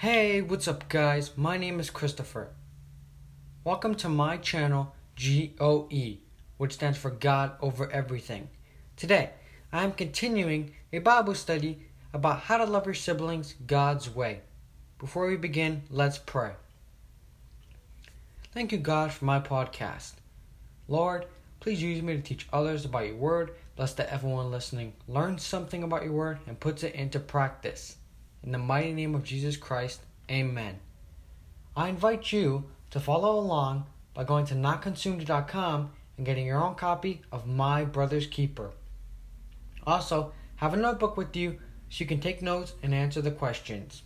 Hey, what's up, guys? My name is Christopher. Welcome to my channel, GOE, which stands for God Over Everything. Today, I am continuing a Bible study about how to love your siblings God's way. Before we begin, let's pray. Thank you, God, for my podcast. Lord, please use me to teach others about your word. Bless that everyone listening learns something about your word and puts it into practice. In the mighty name of Jesus Christ, amen. I invite you to follow along by going to notconsumed.com and getting your own copy of My Brother's Keeper. Also, have a notebook with you so you can take notes and answer the questions.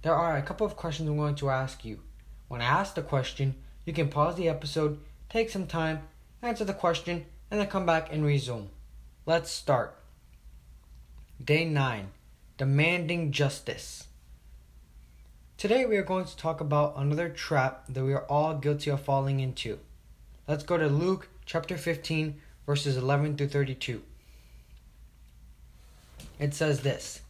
There are a couple of questions I'm going to ask you. When I ask the question, you can pause the episode, take some time, answer the question, and then come back and resume. Let's start. Day 9 Demanding Justice. Today we are going to talk about another trap that we are all guilty of falling into. Let's go to Luke chapter 15, verses 11 through 32. It says this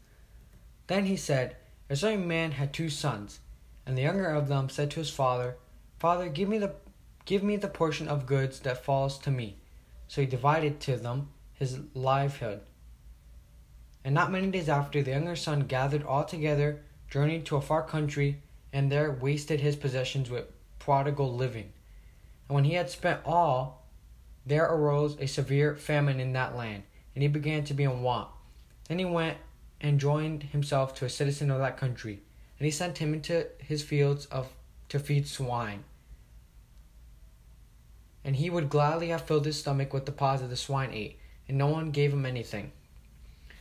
Then he said, A certain man had two sons, and the younger of them said to his father, Father, give me the give me the portion of goods that falls to me. So he divided to them his livelihood. And not many days after, the younger son gathered all together, journeyed to a far country, and there wasted his possessions with prodigal living. And when he had spent all, there arose a severe famine in that land, and he began to be in want. Then he went and joined himself to a citizen of that country, and he sent him into his fields of to feed swine. And he would gladly have filled his stomach with the pods that the swine ate, and no one gave him anything.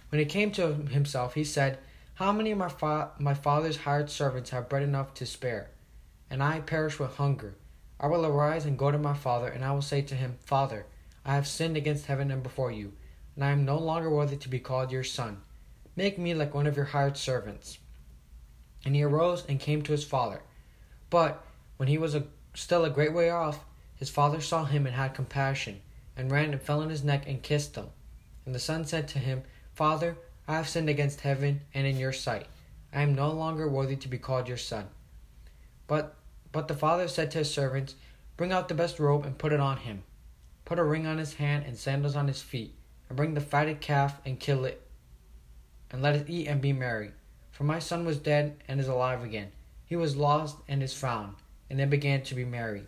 When he came to himself, he said, How many of my, fa- my father's hired servants have bread enough to spare? And I perish with hunger. I will arise and go to my father, and I will say to him, Father, I have sinned against heaven and before you, and I am no longer worthy to be called your son. Make me like one of your hired servants. And he arose and came to his father. But when he was a, still a great way off, his father saw him and had compassion, and ran and fell on his neck and kissed him. And the son said to him, Father, I have sinned against heaven and in your sight. I am no longer worthy to be called your son. But but the father said to his servants, Bring out the best robe and put it on him. Put a ring on his hand and sandals on his feet, and bring the fatted calf and kill it, and let us eat and be merry. For my son was dead and is alive again. He was lost and is found. And they began to be merry.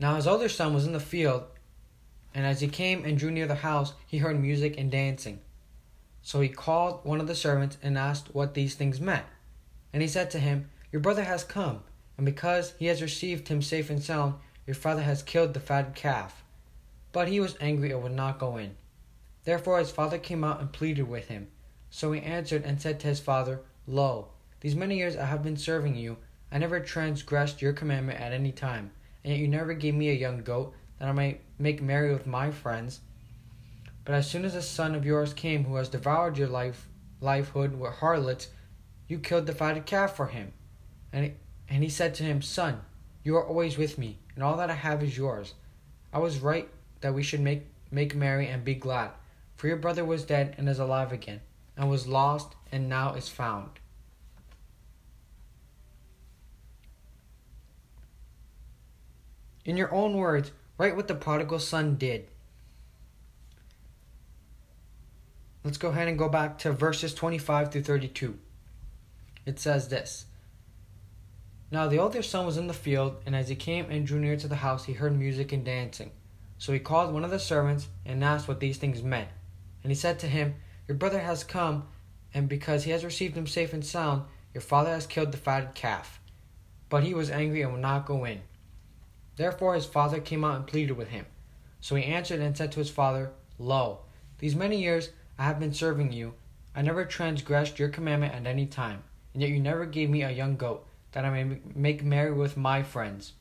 Now his other son was in the field, and as he came and drew near the house, he heard music and dancing. So he called one of the servants and asked what these things meant. And he said to him, Your brother has come, and because he has received him safe and sound, your father has killed the fatted calf. But he was angry and would not go in. Therefore his father came out and pleaded with him. So he answered and said to his father, Lo, these many years I have been serving you. I never transgressed your commandment at any time, and yet you never gave me a young goat that I might make merry with my friends. But as soon as a son of yours came who has devoured your life livelihood with harlots, you killed the fatted calf for him. And he, and he said to him, Son, you are always with me, and all that I have is yours. I was right that we should make make merry and be glad, for your brother was dead and is alive again, and was lost and now is found. In your own words, write what the prodigal son did. Let's go ahead and go back to verses 25 through 32. It says this Now the older son was in the field, and as he came and drew near to the house, he heard music and dancing. So he called one of the servants and asked what these things meant. And he said to him, Your brother has come, and because he has received him safe and sound, your father has killed the fatted calf. But he was angry and would not go in. Therefore his father came out and pleaded with him. So he answered and said to his father, Lo, these many years I have been serving you. I never transgressed your commandment at any time, and yet you never gave me a young goat, that I may make merry with my friends.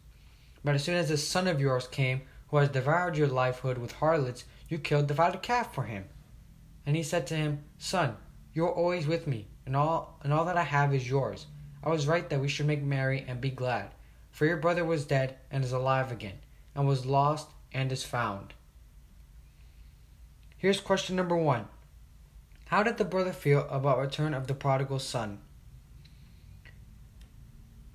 But as soon as this son of yours came, who has devoured your livelihood with harlots, you killed the fatted calf for him. And he said to him, Son, you are always with me, and all and all that I have is yours. I was right that we should make merry and be glad. For your brother was dead and is alive again, and was lost and is found. Here's question number one How did the brother feel about return of the prodigal son?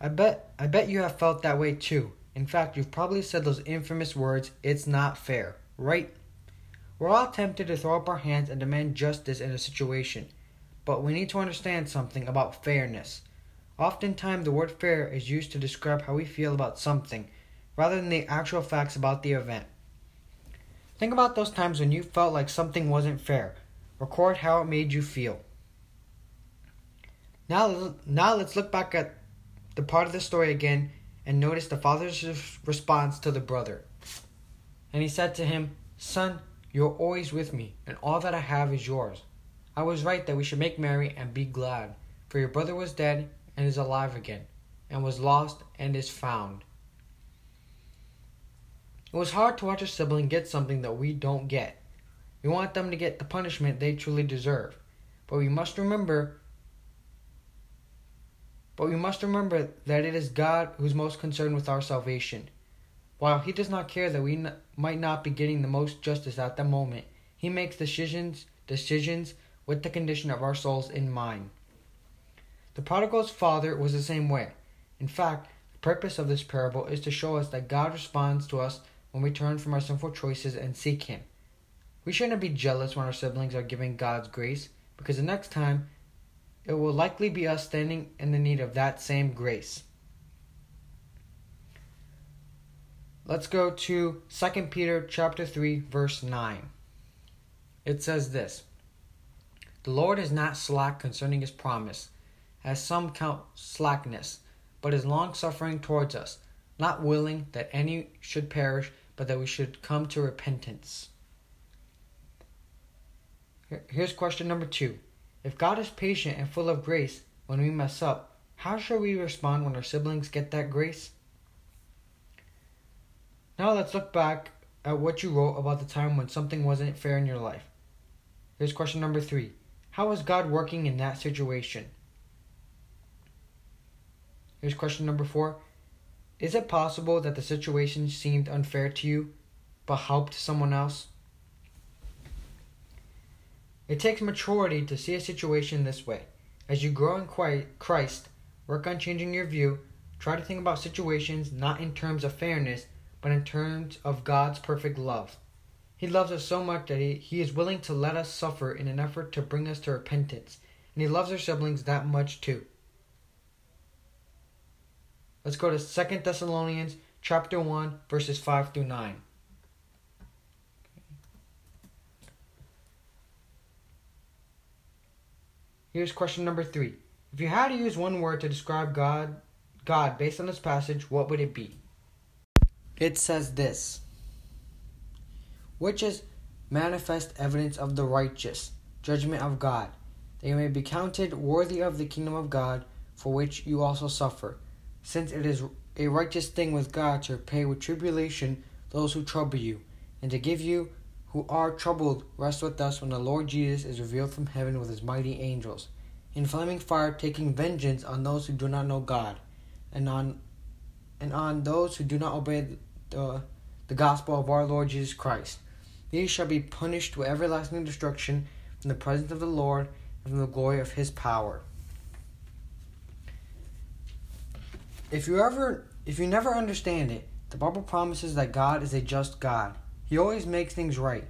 I bet I bet you have felt that way too. In fact, you've probably said those infamous words, it's not fair, right? We're all tempted to throw up our hands and demand justice in a situation, but we need to understand something about fairness. Oftentimes, the word fair is used to describe how we feel about something, rather than the actual facts about the event. Think about those times when you felt like something wasn't fair. Record how it made you feel. Now, now let's look back at the part of the story again and notice the father's response to the brother. And he said to him, Son, you are always with me, and all that I have is yours. I was right that we should make merry and be glad, for your brother was dead and is alive again, and was lost and is found. It was hard to watch a sibling get something that we don't get. We want them to get the punishment they truly deserve. But we must remember but we must remember that it is God who's most concerned with our salvation. While he does not care that we n- might not be getting the most justice at the moment, he makes decisions decisions with the condition of our souls in mind. The prodigal's father was the same way. In fact, the purpose of this parable is to show us that God responds to us when we turn from our sinful choices and seek Him. We shouldn't be jealous when our siblings are giving God's grace, because the next time it will likely be us standing in the need of that same grace. Let's go to 2 Peter chapter 3 verse 9. It says this: The Lord is not slack concerning his promise, as some count slackness, but is long-suffering towards us, not willing that any should perish, but that we should come to repentance. Here's question number 2. If God is patient and full of grace when we mess up, how should we respond when our siblings get that grace? Now let's look back at what you wrote about the time when something wasn't fair in your life. Here's question number three How was God working in that situation? Here's question number four Is it possible that the situation seemed unfair to you but helped someone else? It takes maturity to see a situation this way. As you grow in Christ, work on changing your view. Try to think about situations not in terms of fairness, but in terms of God's perfect love. He loves us so much that he, he is willing to let us suffer in an effort to bring us to repentance. And He loves our siblings that much too. Let's go to 2 Thessalonians chapter 1 verses 5 through 9. Here's question number three. If you had to use one word to describe God, God based on this passage, what would it be? It says this, which is manifest evidence of the righteous judgment of God, you may be counted worthy of the kingdom of God, for which you also suffer, since it is a righteous thing with God to repay with tribulation those who trouble you, and to give you who are troubled rest with us when the Lord Jesus is revealed from heaven with his mighty angels, in flaming fire taking vengeance on those who do not know God, and on and on those who do not obey the, the gospel of our Lord Jesus Christ. These shall be punished with everlasting destruction from the presence of the Lord and from the glory of his power. If you ever if you never understand it, the Bible promises that God is a just God. He always makes things right.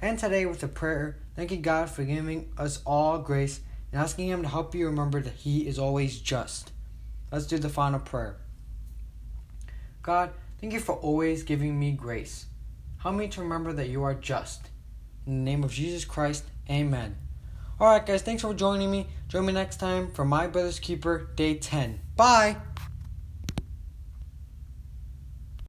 And today with a prayer, thanking God for giving us all grace and asking Him to help you remember that He is always just. Let's do the final prayer. God, thank you for always giving me grace. Help me to remember that you are just. In the name of Jesus Christ, amen. Alright, guys, thanks for joining me. Join me next time for My Brother's Keeper, Day 10. Bye!